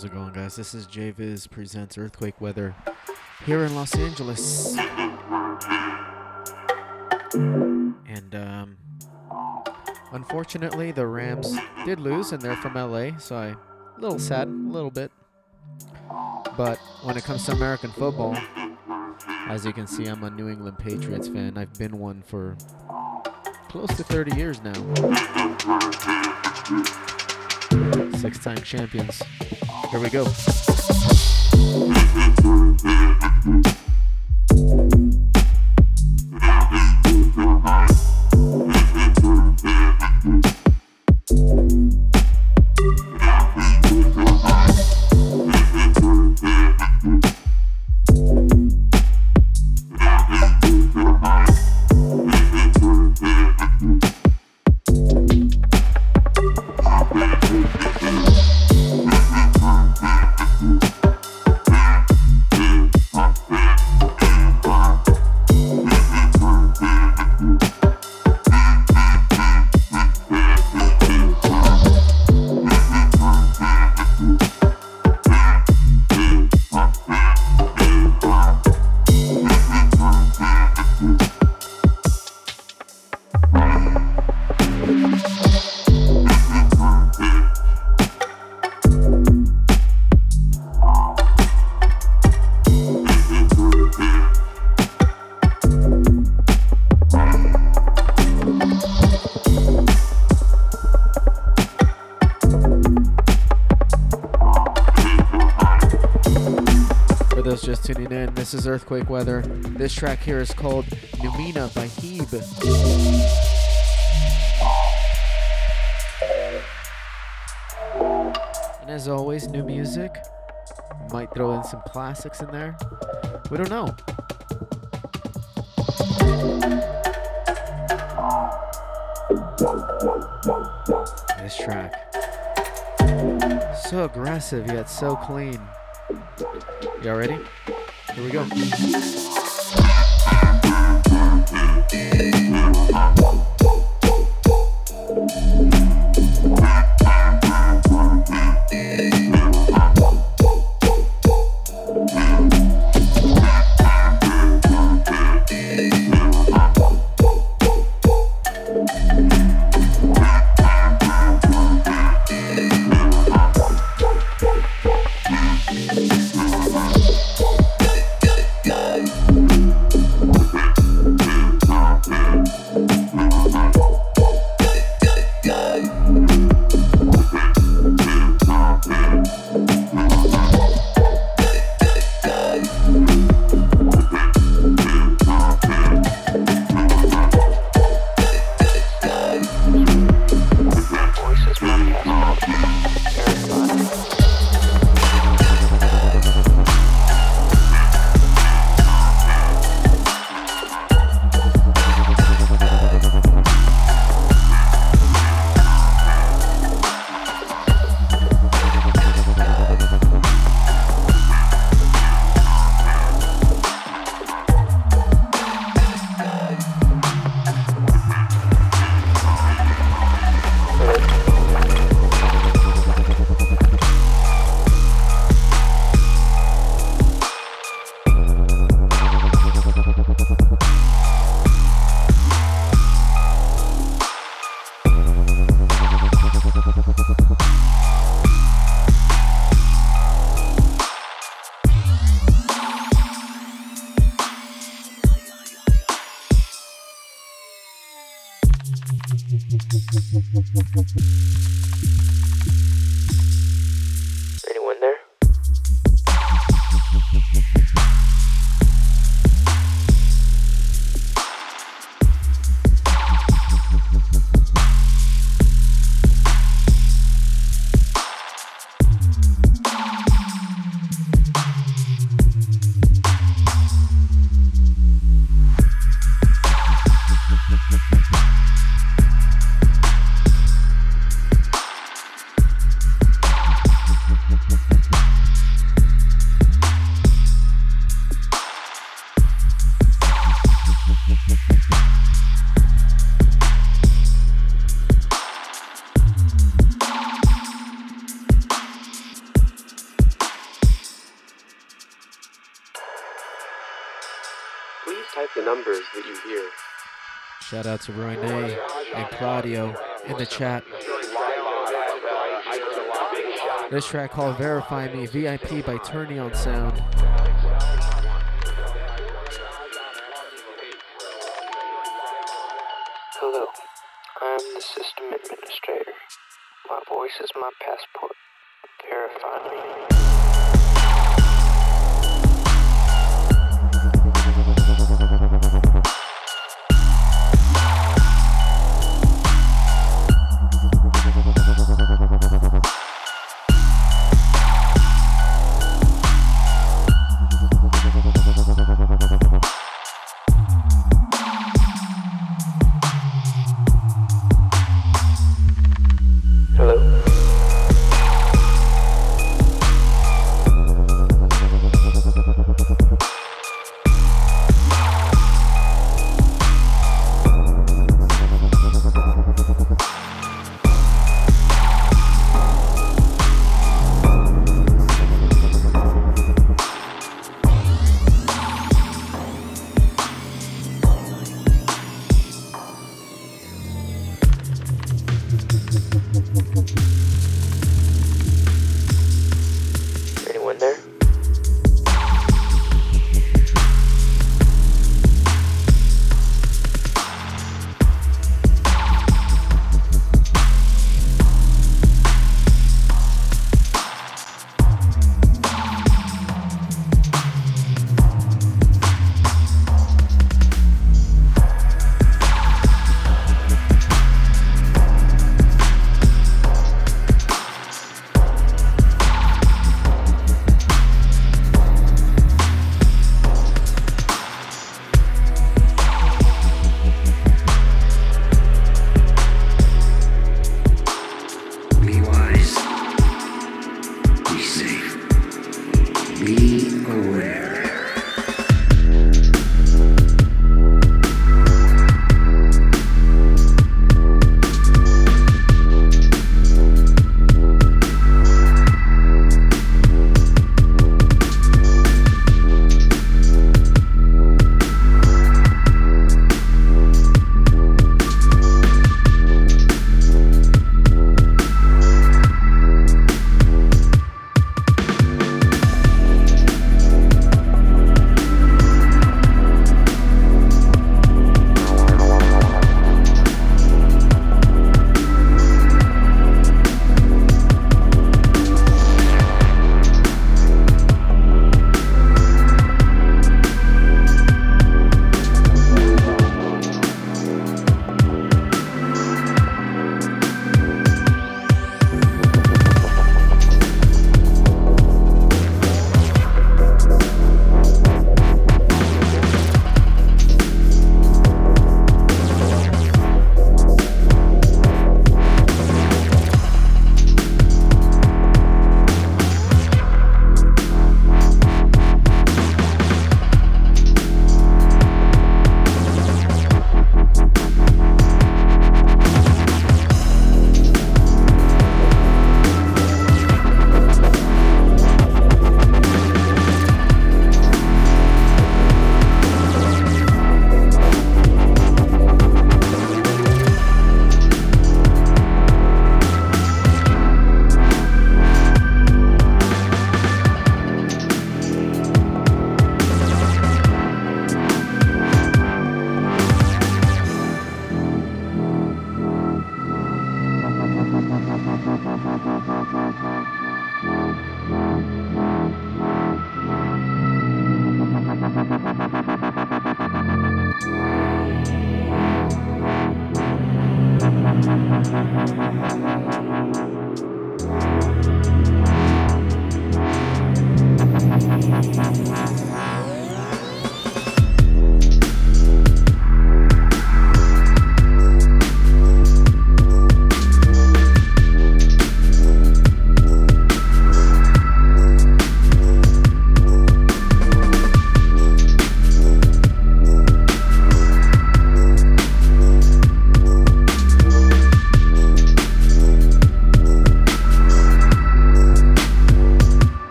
How's it going, guys? This is JVIZ presents Earthquake Weather here in Los Angeles. And um, unfortunately, the Rams did lose, and they're from LA, so I a little sad, a little bit. But when it comes to American football, as you can see, I'm a New England Patriots fan. I've been one for close to 30 years now. Six time champions. Here we go. This is Earthquake Weather. This track here is called Numina by Hebe. And as always, new music. Might throw in some classics in there. We don't know. This track. So aggressive yet so clean. Y'all ready? Here we go. Anyone Shout out to Roy and Claudio in the chat. This track called Verify Me, VIP by Turning on Sound.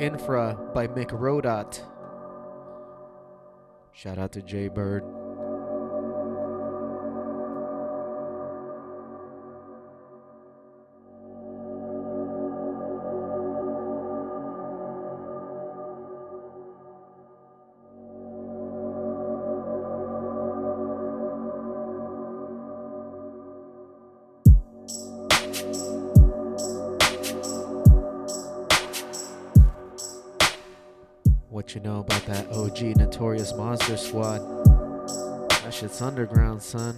Infra by Mick Rodot. Shout out to Jay Bird. What you know about that OG Notorious Monster Squad? That shit's underground, son.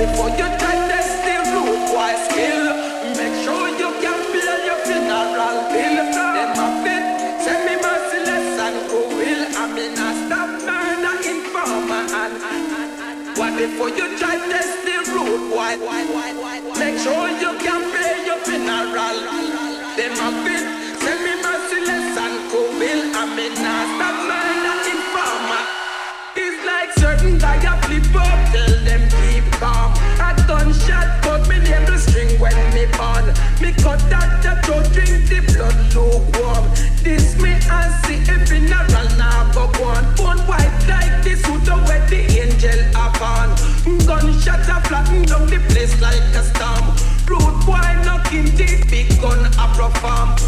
before you try test the root why skill. Make sure you can pay your funeral bill. Them a fit, send me merciless and cruel. I'm in a stop murder informer and what before you try test the root Why? Make sure you Because doctor don't drink the blood lukewarm. This me I see if funeral never go on. White like this, who not wet the angel upon. Gunshot a flatten down the place like a storm. The big gun a profound.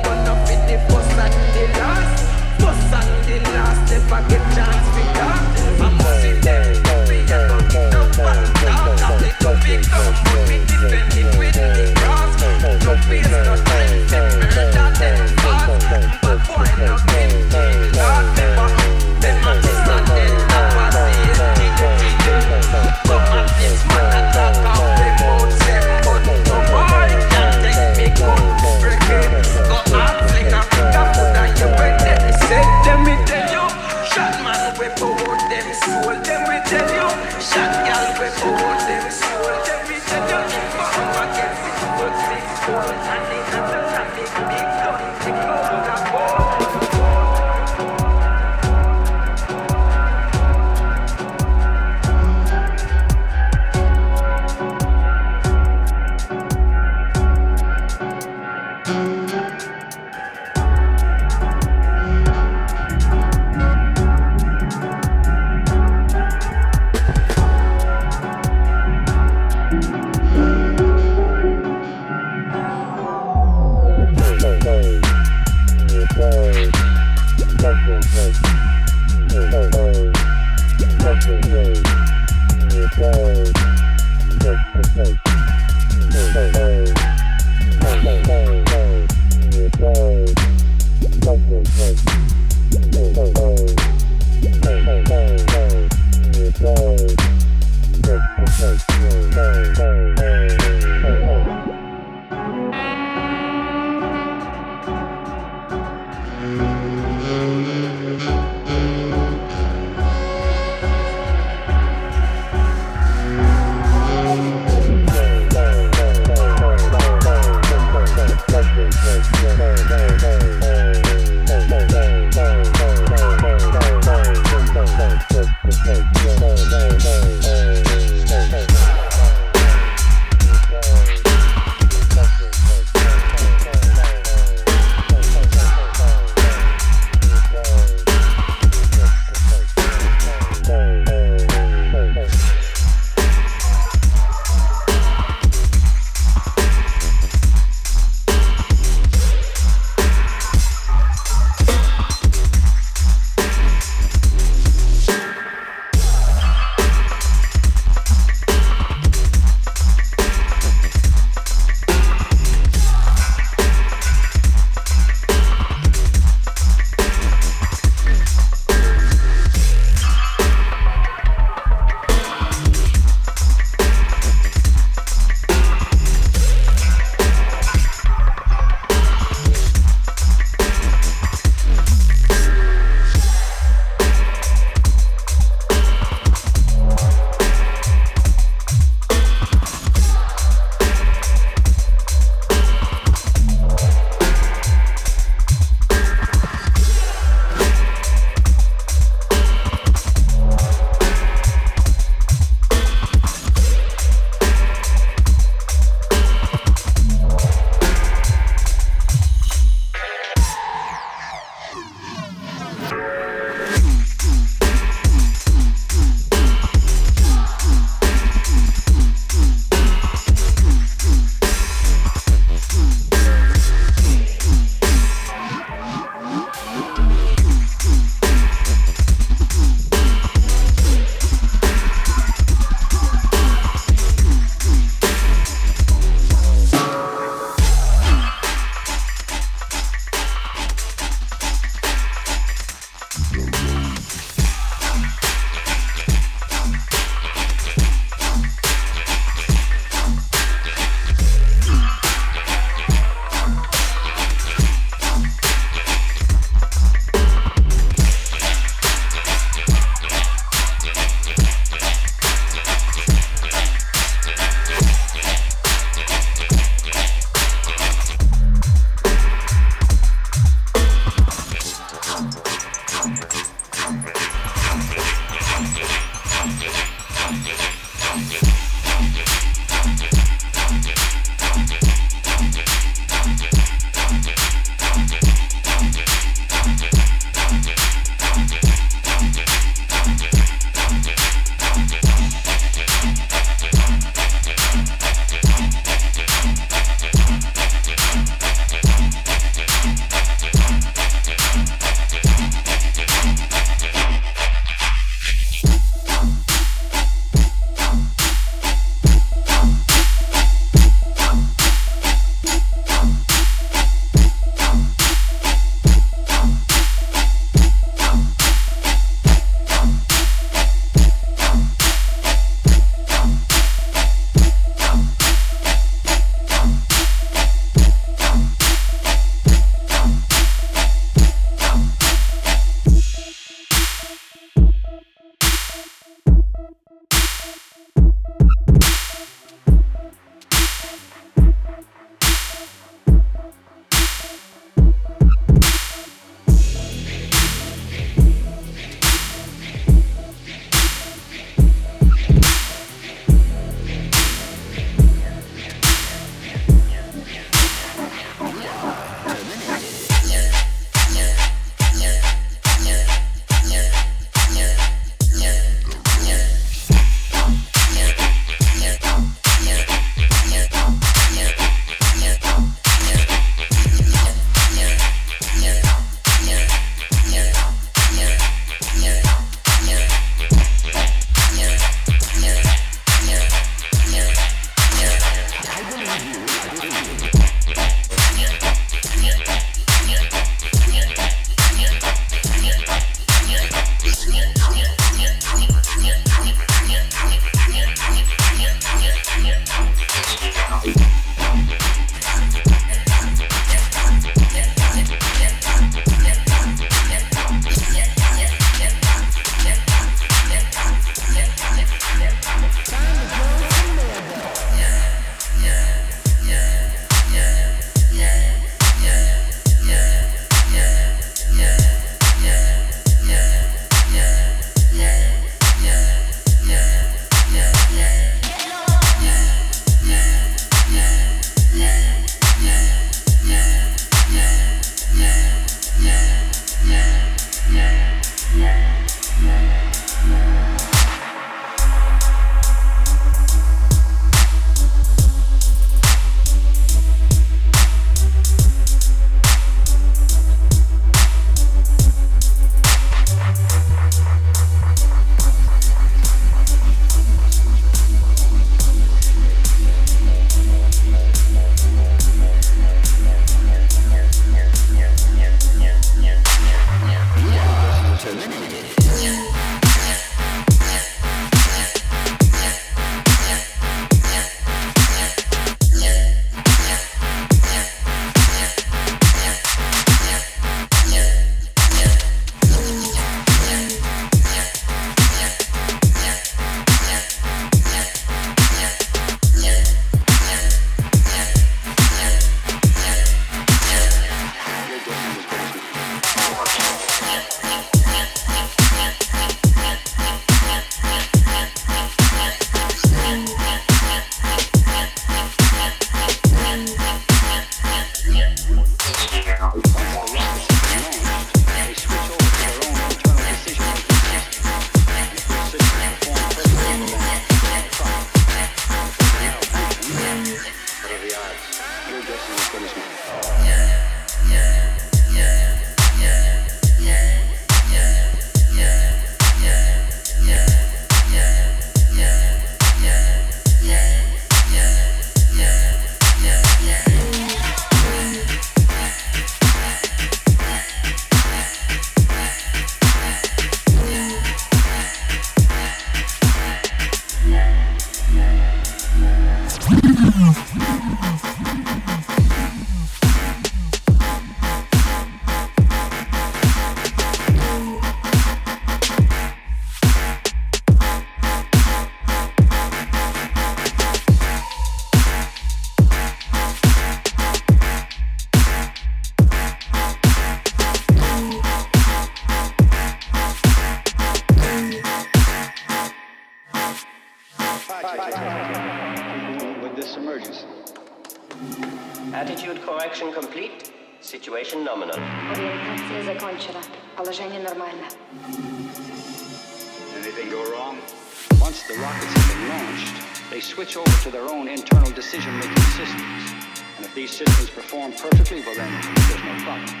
Switch over to their own internal decision-making systems. And if these systems perform perfectly, well then there's no problem.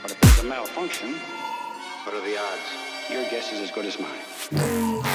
But if there's a malfunction, what are the odds? Your guess is as good as mine.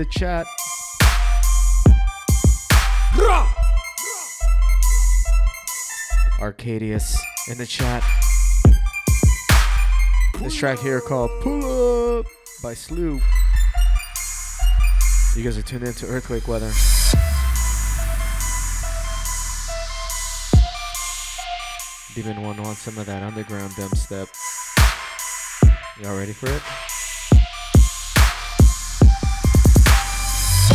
The chat. Arcadius in the chat. This track here called Pull Up by Slew. You guys are tuned into Earthquake Weather. Demon One wants some of that underground dubstep. Y'all ready for it?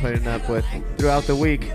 putting up with throughout the week.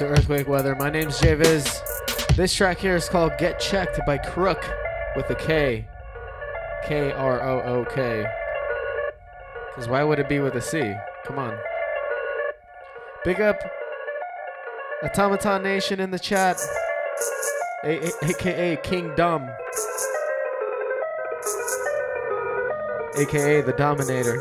Into Earthquake Weather. My name's JViz. This track here is called Get Checked by Crook with a K. K R O O K. Because why would it be with a C? Come on. Big up Automaton Nation in the chat. AKA King Dumb. AKA the Dominator.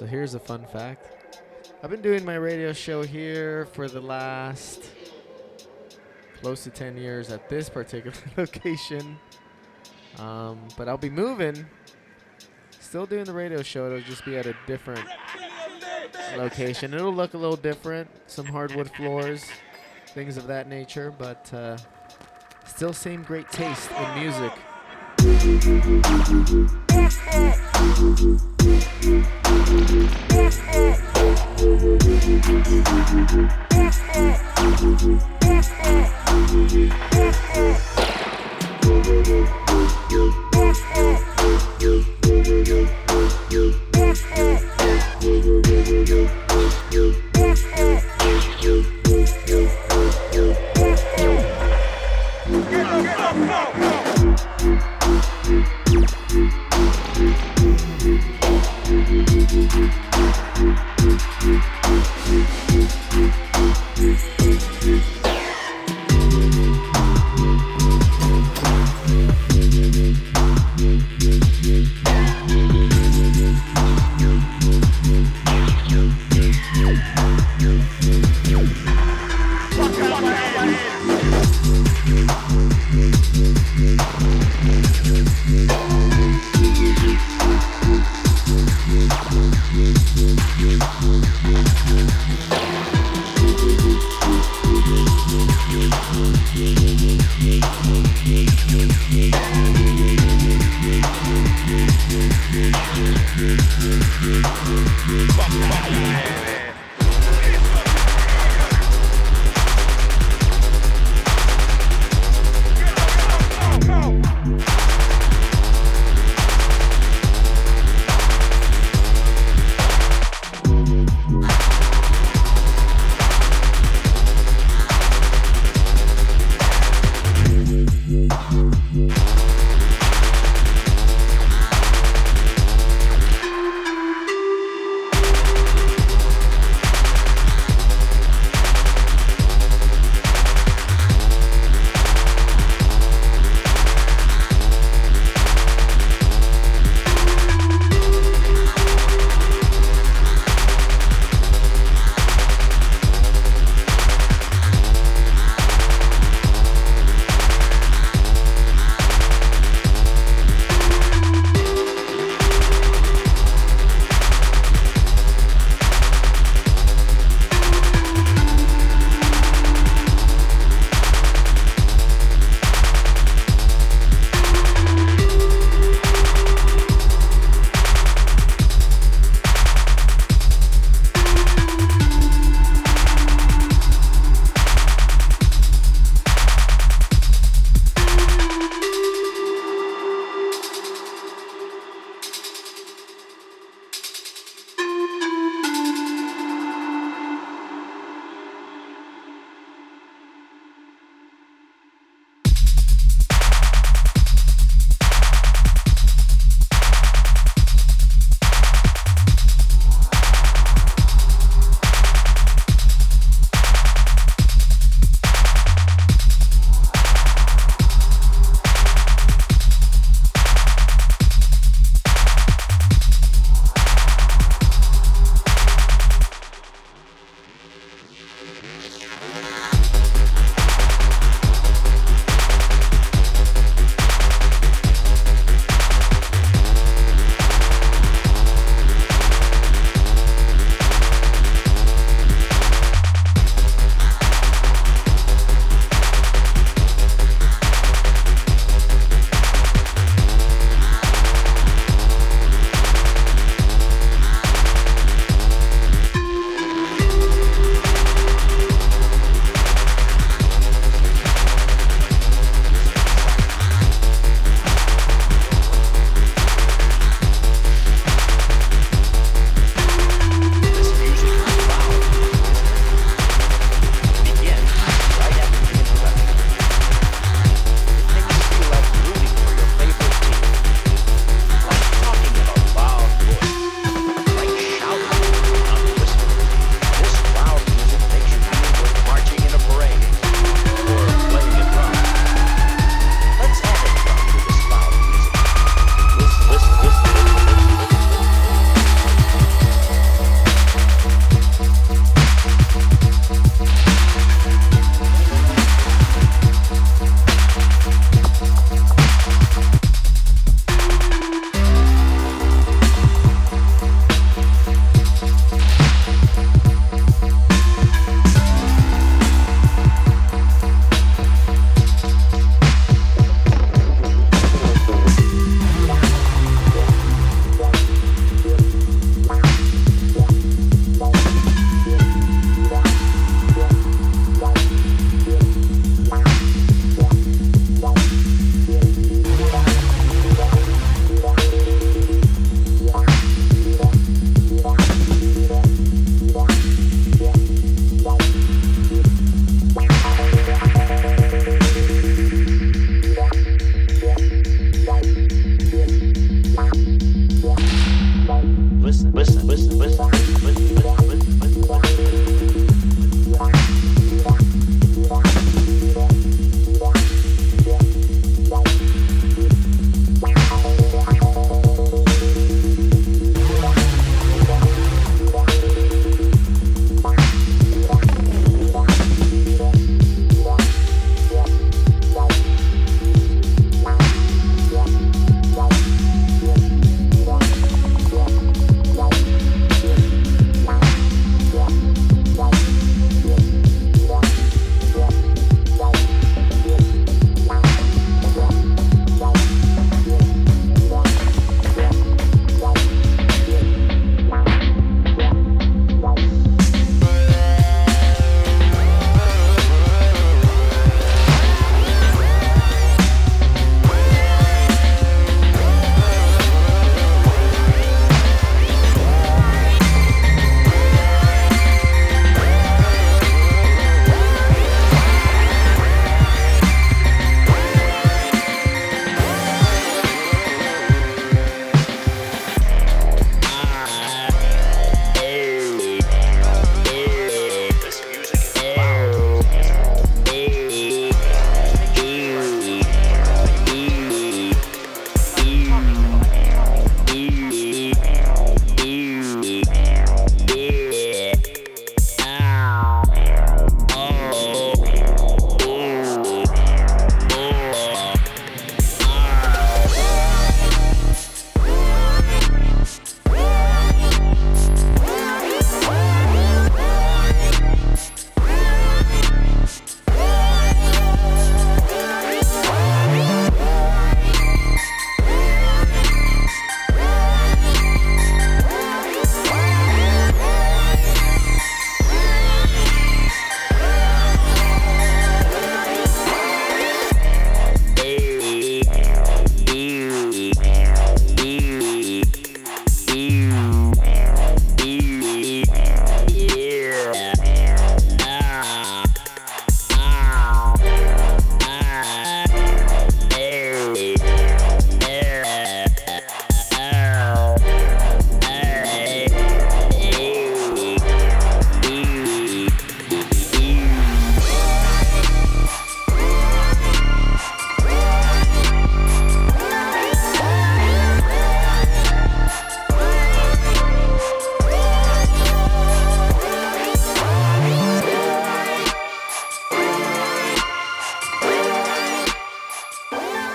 So here's a fun fact. I've been doing my radio show here for the last close to 10 years at this particular location. Um, but I'll be moving. Still doing the radio show. It'll just be at a different location. It'll look a little different. Some hardwood floors, things of that nature. But uh, still same great taste in music. Get up, get up,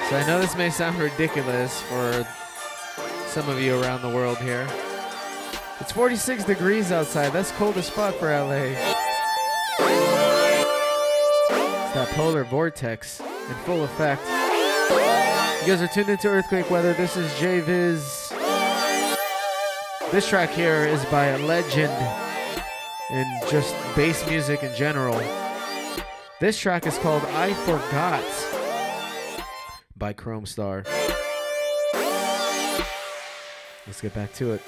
So I know this may sound ridiculous for some of you around the world here. It's 46 degrees outside. That's cold as fuck for LA. It's that polar vortex in full effect. You guys are tuned into Earthquake Weather. This is JViz. This track here is by a legend in just bass music in general. This track is called I Forgot by Kromestar. Let's get back to it.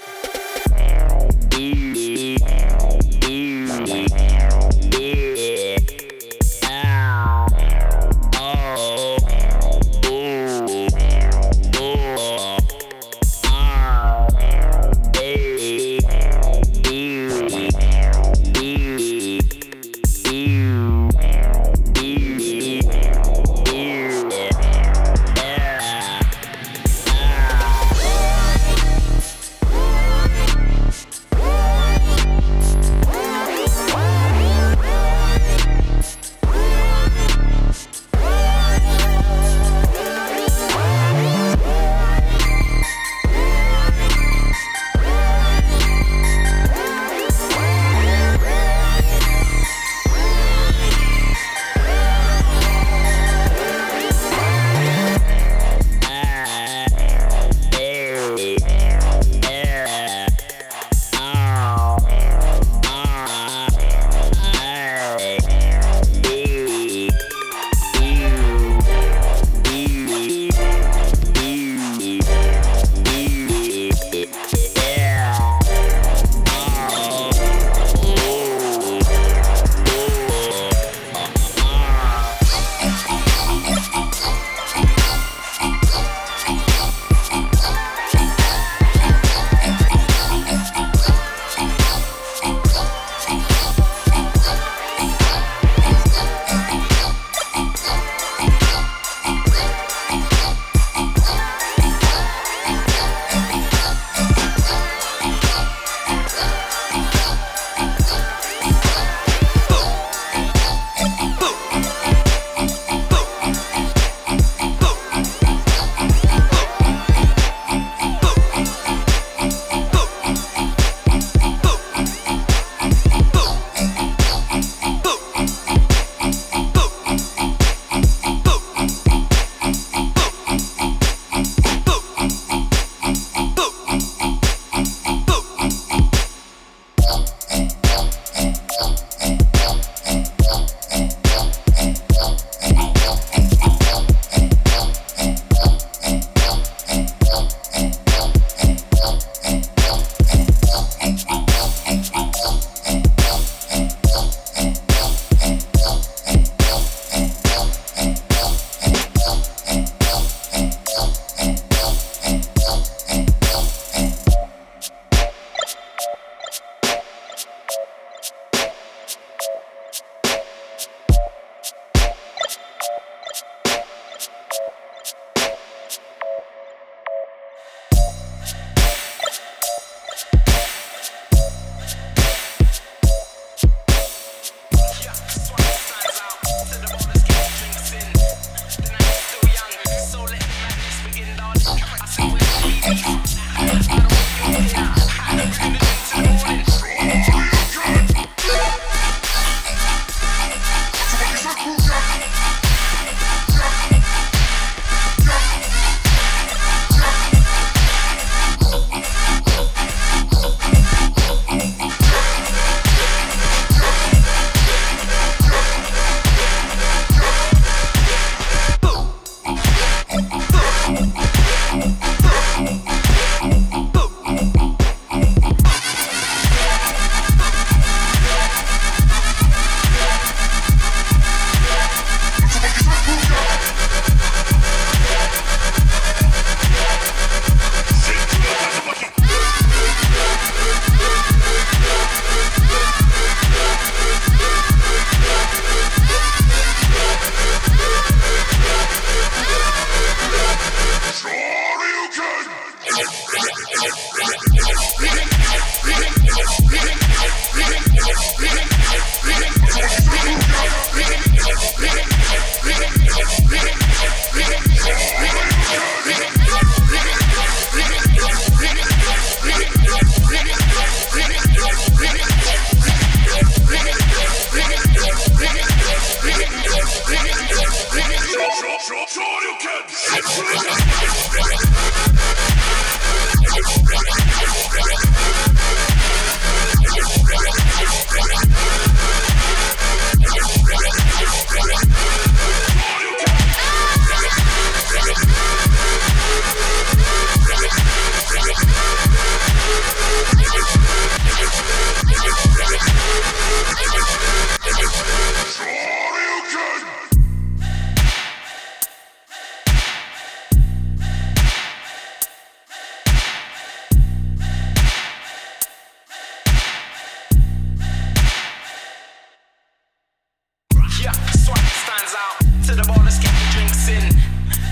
hands out to the bar, let's get the drinks in.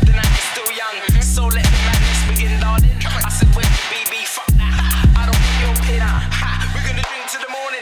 The night is still young, so let the madness begin, darling. I said, wait, BB, fuck that. I don't want your pin. We're gonna drink to the morning.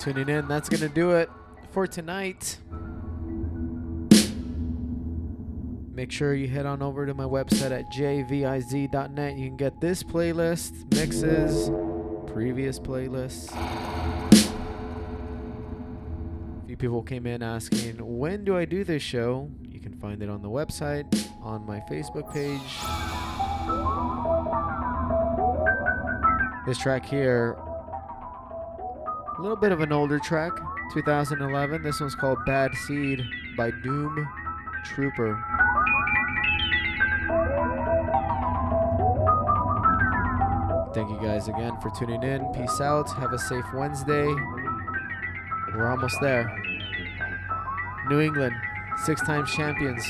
Tuning in. That's going to do it for tonight. Make sure you head on over to my website at jviz.net. You can get this playlist, mixes, previous playlists. A few people came in asking, when do I do this show? You can find it on the website, on my Facebook page. This track here, a little bit of an older track, 2011. This one's called Bad Seed by Doom Trooper. Thank you guys again for tuning in. Peace out. Have a safe Wednesday. We're almost there. New England, six times champions.